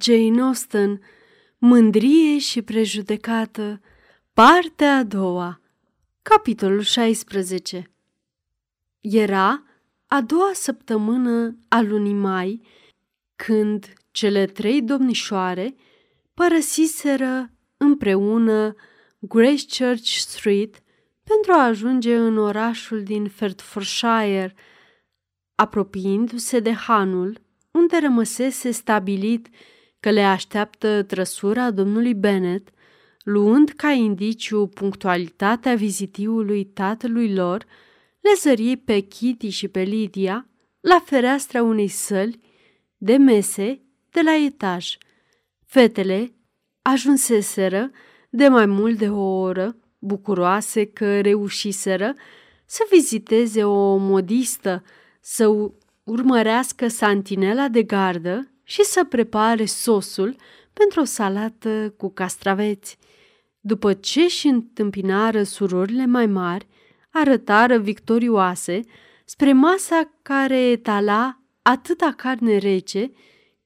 Jane Austen, Mândrie și prejudecată, partea a doua, capitolul 16 Era a doua săptămână a lunii mai, când cele trei domnișoare părăsiseră împreună Grace Church Street pentru a ajunge în orașul din Hertfordshire, apropiindu-se de hanul unde rămăsese stabilit că le așteaptă trăsura domnului Bennet, luând ca indiciu punctualitatea vizitiului tatălui lor, le zări pe Kitty și pe Lydia la fereastra unei săli de mese de la etaj. Fetele ajunseseră de mai mult de o oră, bucuroase că reușiseră să viziteze o modistă, să urmărească santinela de gardă și să prepare sosul pentru o salată cu castraveți. După ce și întâmpinară surorile mai mari, arătară victorioase spre masa care etala atâta carne rece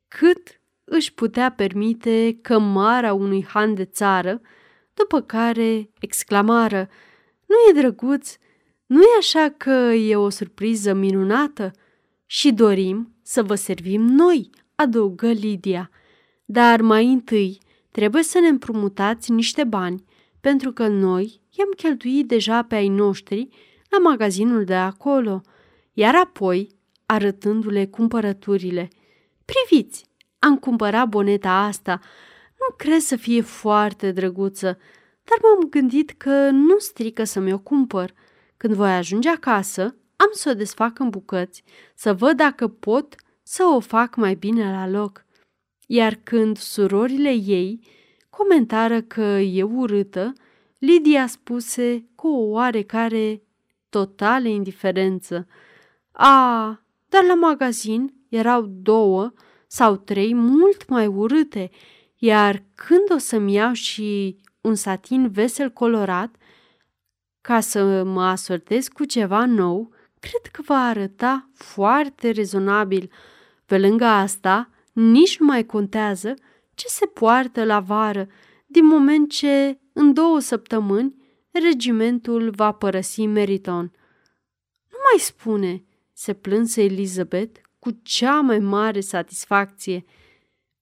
cât își putea permite cămara unui han de țară, după care exclamară, Nu e drăguț? Nu e așa că e o surpriză minunată? Și dorim să vă servim noi, adăugă Lidia. Dar mai întâi trebuie să ne împrumutați niște bani, pentru că noi i-am cheltuit deja pe ai noștri la magazinul de acolo. Iar apoi, arătându-le cumpărăturile, priviți, am cumpărat boneta asta. Nu cred să fie foarte drăguță, dar m-am gândit că nu strică să mi-o cumpăr. Când voi ajunge acasă, am să o desfac în bucăți, să văd dacă pot să o fac mai bine la loc. Iar când surorile ei comentară că e urâtă, Lidia spuse cu o oarecare totală indiferență. A, dar la magazin erau două sau trei mult mai urâte, iar când o să-mi iau și un satin vesel colorat, ca să mă asortez cu ceva nou, cred că va arăta foarte rezonabil. Pe lângă asta, nici nu mai contează ce se poartă la vară, din moment ce, în două săptămâni, regimentul va părăsi Meriton. Nu mai spune, se plânse Elizabeth cu cea mai mare satisfacție.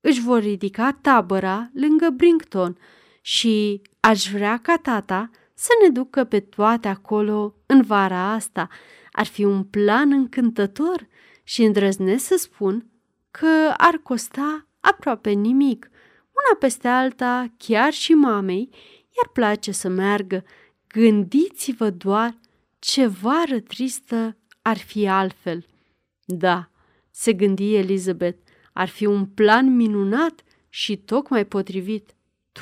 Își vor ridica tabăra lângă Brinkton și aș vrea ca tata să ne ducă pe toate acolo în vara asta. Ar fi un plan încântător și îndrăznesc să spun că ar costa aproape nimic. Una peste alta, chiar și mamei, iar place să meargă. Gândiți-vă doar ce vară tristă ar fi altfel. Da, se gândi Elizabeth, ar fi un plan minunat și tocmai potrivit.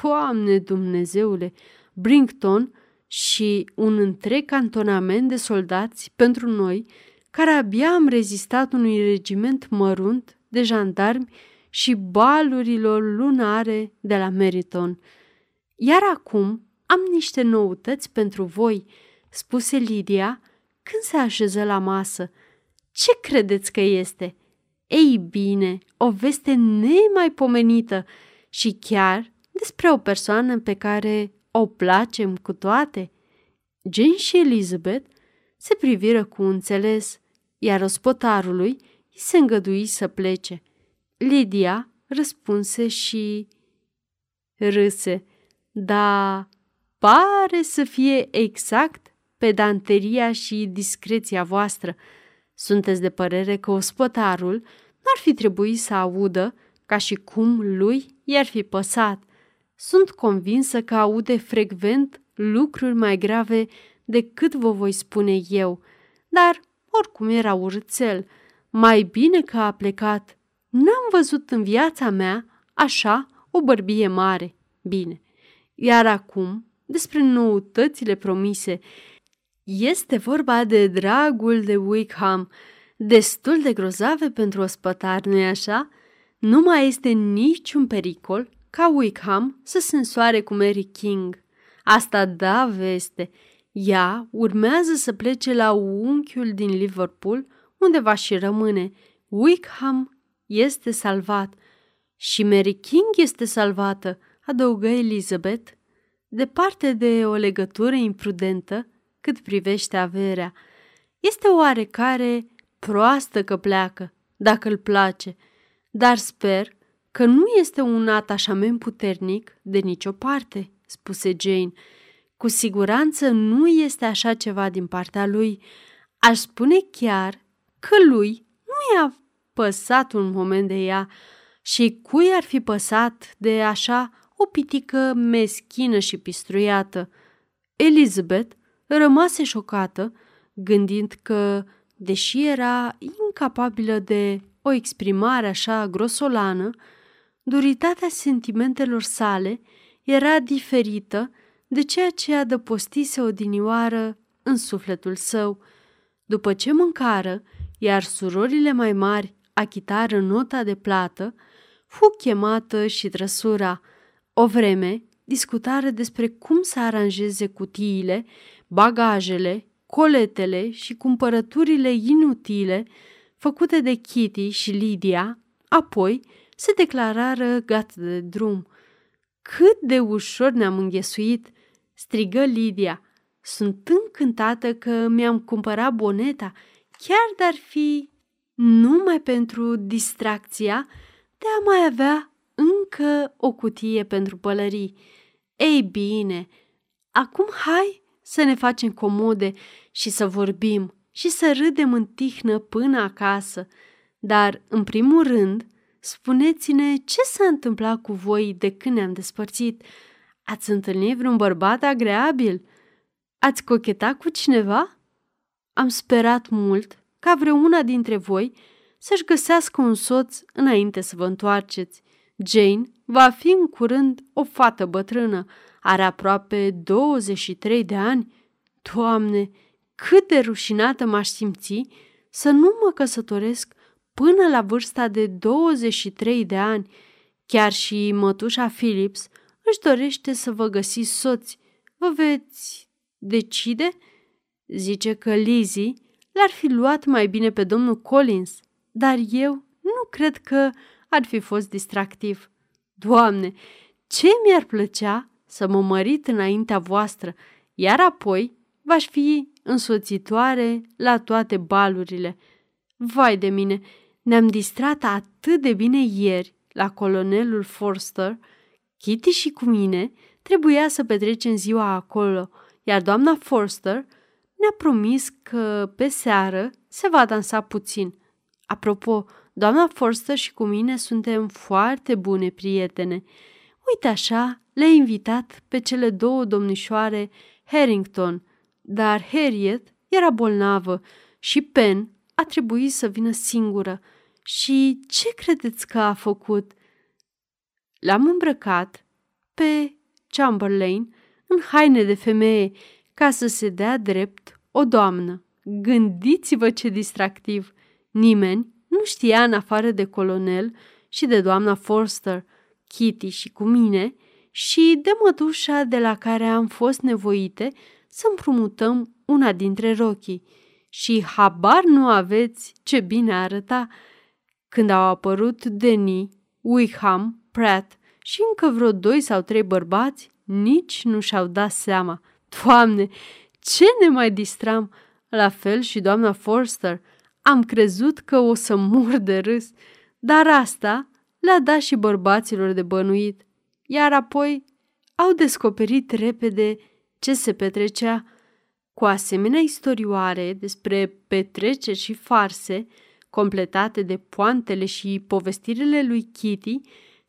Doamne Dumnezeule, Brinkton și un întreg cantonament de soldați pentru noi, care abia am rezistat unui regiment mărunt de jandarmi și balurilor lunare de la Meriton. Iar acum am niște noutăți pentru voi, spuse Lidia când se așeză la masă. Ce credeți că este? Ei bine, o veste nemaipomenită și chiar despre o persoană pe care o placem cu toate. Jane și Elizabeth se priviră cu înțeles, iar ospotarului îi se îngădui să plece. Lydia răspunse și râse. Da, pare să fie exact pedanteria și discreția voastră. Sunteți de părere că ospătarul n-ar fi trebuit să audă ca și cum lui i-ar fi păsat. Sunt convinsă că aude frecvent lucruri mai grave decât vă voi spune eu, dar oricum era urțel. Mai bine că a plecat. N-am văzut în viața mea așa o bărbie mare. Bine. Iar acum, despre noutățile promise, este vorba de dragul de Wickham, destul de grozave pentru ospătar, nu-i așa? Nu mai este niciun pericol ca Wickham să se însoare cu Mary King. Asta da veste. Ea urmează să plece la unchiul din Liverpool, unde va și rămâne. Wickham este salvat. Și Mary King este salvată, adăugă Elizabeth, departe de o legătură imprudentă cât privește averea. Este oarecare proastă că pleacă, dacă îl place, dar sper că nu este un atașament puternic de nicio parte, spuse Jane. Cu siguranță nu este așa ceva din partea lui. Aș spune chiar că lui nu i-a păsat un moment de ea și cui ar fi păsat de așa o pitică meschină și pistruiată. Elizabeth rămase șocată, gândind că, deși era incapabilă de o exprimare așa grosolană, duritatea sentimentelor sale era diferită de ceea ce adăpostise odinioară în sufletul său. După ce mâncară, iar surorile mai mari achitară nota de plată, fu chemată și trăsura. O vreme discutară despre cum să aranjeze cutiile, bagajele, coletele și cumpărăturile inutile făcute de Kitty și Lydia, apoi se declarară gata de drum. Cât de ușor ne-am înghesuit!" Strigă Lydia. Sunt încântată că mi-am cumpărat boneta, chiar dar fi numai pentru distracția de a mai avea încă o cutie pentru pălării. Ei bine, acum hai să ne facem comode și să vorbim și să râdem în tihnă până acasă. Dar, în primul rând, spuneți-ne ce s-a întâmplat cu voi de când ne-am despărțit. Ați întâlnit vreun bărbat agreabil? Ați cochetat cu cineva? Am sperat mult ca vreuna dintre voi să-și găsească un soț înainte să vă întoarceți. Jane va fi în curând o fată bătrână, are aproape 23 de ani. Doamne, cât de rușinată m-aș simți să nu mă căsătoresc până la vârsta de 23 de ani. Chiar și mătușa Phillips își dorește să vă găsiți soți. Vă veți decide? Zice că Lizzie l-ar fi luat mai bine pe domnul Collins, dar eu nu cred că ar fi fost distractiv. Doamne, ce mi-ar plăcea să mă mărit înaintea voastră, iar apoi v-aș fi însoțitoare la toate balurile. Vai de mine, ne-am distrat atât de bine ieri la colonelul Forster, Kitty și cu mine trebuia să petrecem ziua acolo, iar doamna Forster ne-a promis că pe seară se va dansa puțin. Apropo, doamna Forster și cu mine suntem foarte bune prietene. Uite așa, le-a invitat pe cele două domnișoare Harrington, dar Harriet era bolnavă și Pen a trebuit să vină singură. Și ce credeți că a făcut? L-am îmbrăcat pe Chamberlain în haine de femeie ca să se dea drept o doamnă. Gândiți-vă ce distractiv! Nimeni nu știa în afară de colonel și de doamna Forster, Kitty și cu mine și de mătușa de la care am fost nevoite să împrumutăm una dintre rochii. Și habar nu aveți ce bine arăta când au apărut Denny, Wickham, Pratt și încă vreo doi sau trei bărbați, nici nu și-au dat seama. Doamne, ce ne mai distram! La fel și doamna Forster. Am crezut că o să mor de râs, dar asta le-a dat și bărbaților de bănuit. Iar apoi au descoperit repede ce se petrecea. Cu asemenea istorioare despre petreceri și farse, completate de poantele și povestirile lui Kitty,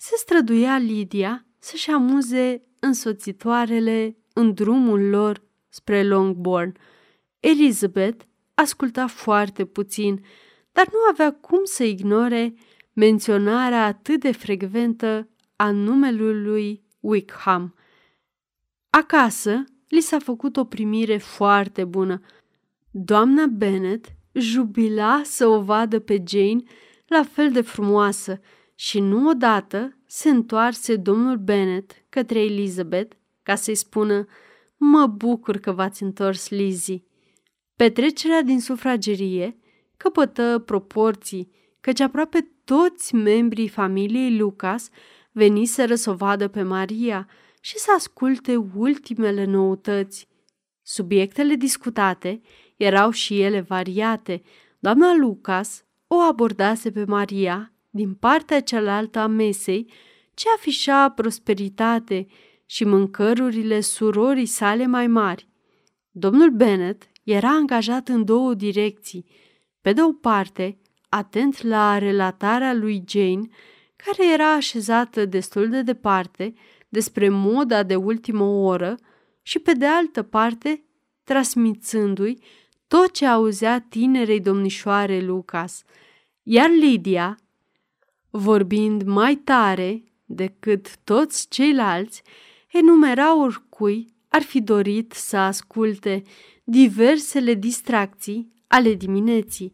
se străduia Lydia să-și amuze însoțitoarele în drumul lor spre Longbourn. Elizabeth asculta foarte puțin, dar nu avea cum să ignore menționarea atât de frecventă a numelui Wickham. Acasă li s-a făcut o primire foarte bună. Doamna Bennet jubila să o vadă pe Jane la fel de frumoasă și nu odată se întoarse domnul Bennet către Elizabeth ca să-i spună Mă bucur că v-ați întors, Lizzie. Petrecerea din sufragerie căpătă proporții, căci aproape toți membrii familiei Lucas veniseră să o vadă pe Maria și să asculte ultimele noutăți. Subiectele discutate erau și ele variate. Doamna Lucas o abordase pe Maria din partea cealaltă a mesei, ce afișa prosperitate și mâncărurile surorii sale mai mari. Domnul Bennet era angajat în două direcții. Pe de o parte, atent la relatarea lui Jane, care era așezată destul de departe despre moda de ultimă oră și pe de altă parte, transmițându-i tot ce auzea tinerei domnișoare Lucas, iar Lydia, vorbind mai tare decât toți ceilalți, enumera oricui ar fi dorit să asculte diversele distracții ale dimineții.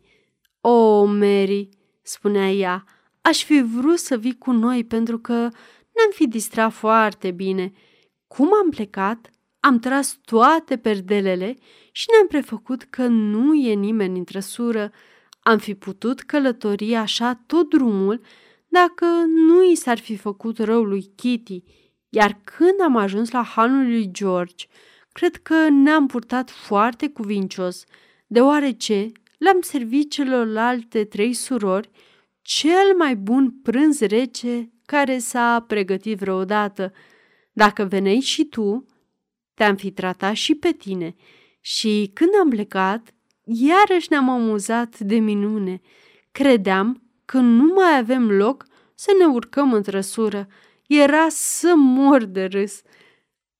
O, Mary, spunea ea, aș fi vrut să vii cu noi pentru că ne-am fi distrat foarte bine. Cum am plecat, am tras toate perdelele și ne-am prefăcut că nu e nimeni în trăsură. Am fi putut călători așa tot drumul dacă nu i s-ar fi făcut rău lui Kitty, iar când am ajuns la hanul lui George, cred că ne-am purtat foarte cuvincios, deoarece le-am servit celorlalte trei surori cel mai bun prânz rece care s-a pregătit vreodată. Dacă veneai și tu, te-am fi tratat și pe tine. Și când am plecat, iarăși ne-am amuzat de minune. Credeam că nu mai avem loc să ne urcăm în trăsură. Era să mor de râs.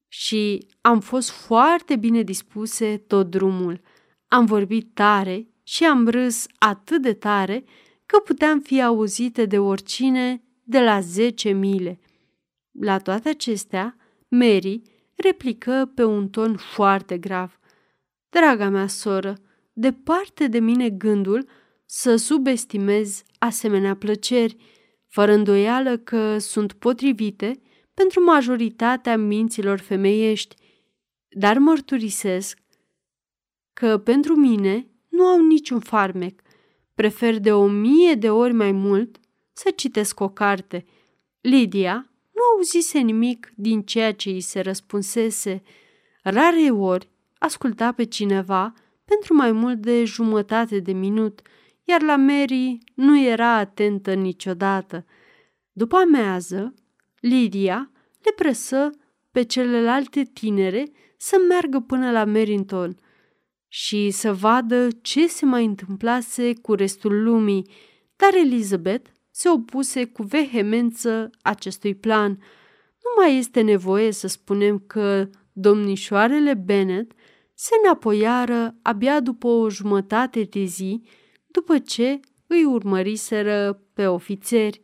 Și am fost foarte bine dispuse tot drumul. Am vorbit tare și am râs atât de tare că puteam fi auzite de oricine de la zece mile. La toate acestea, Mary replică pe un ton foarte grav. Draga mea soră, departe de mine gândul să subestimez asemenea plăceri, fără îndoială că sunt potrivite pentru majoritatea minților femeiești, dar mărturisesc că pentru mine nu au niciun farmec. Prefer de o mie de ori mai mult să citesc o carte. Lydia nu auzise nimic din ceea ce îi se răspunsese. Rare ori asculta pe cineva pentru mai mult de jumătate de minut, iar la Mary nu era atentă niciodată. După amează, Lydia le presă pe celelalte tinere să meargă până la Merrington și să vadă ce se mai întâmplase cu restul lumii, dar Elizabeth se opuse cu vehemență acestui plan. Nu mai este nevoie să spunem că domnișoarele Bennet se înapoiară abia după o jumătate de zi, după ce îi urmăriseră pe ofițeri.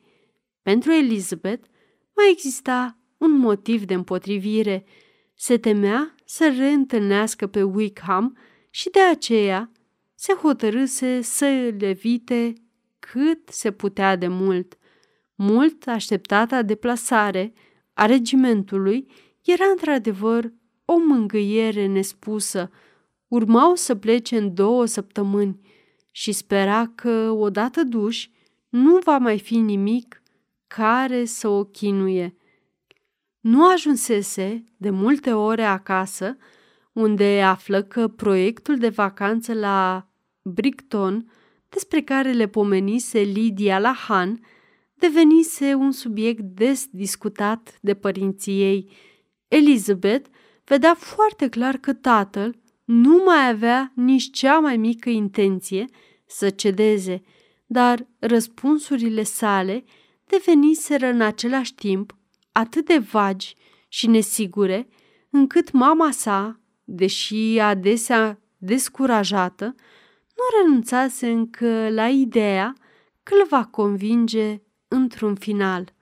Pentru Elizabeth mai exista un motiv de împotrivire. Se temea să reîntâlnească pe Wickham și de aceea se hotărâse să îl evite cât se putea de mult. Mult așteptata deplasare a regimentului era într-adevăr o mângâiere nespusă. Urmau să plece în două săptămâni și spera că, odată duși, nu va mai fi nimic care să o chinuie. Nu ajunsese de multe ore acasă, unde află că proiectul de vacanță la Brickton, despre care le pomenise Lydia la Han, devenise un subiect des discutat de părinții ei. Elizabeth vedea foarte clar că tatăl nu mai avea nici cea mai mică intenție să cedeze, dar răspunsurile sale deveniseră în același timp atât de vagi și nesigure, încât mama sa, deși adesea descurajată, nu renunțase încă la ideea că îl va convinge într-un final.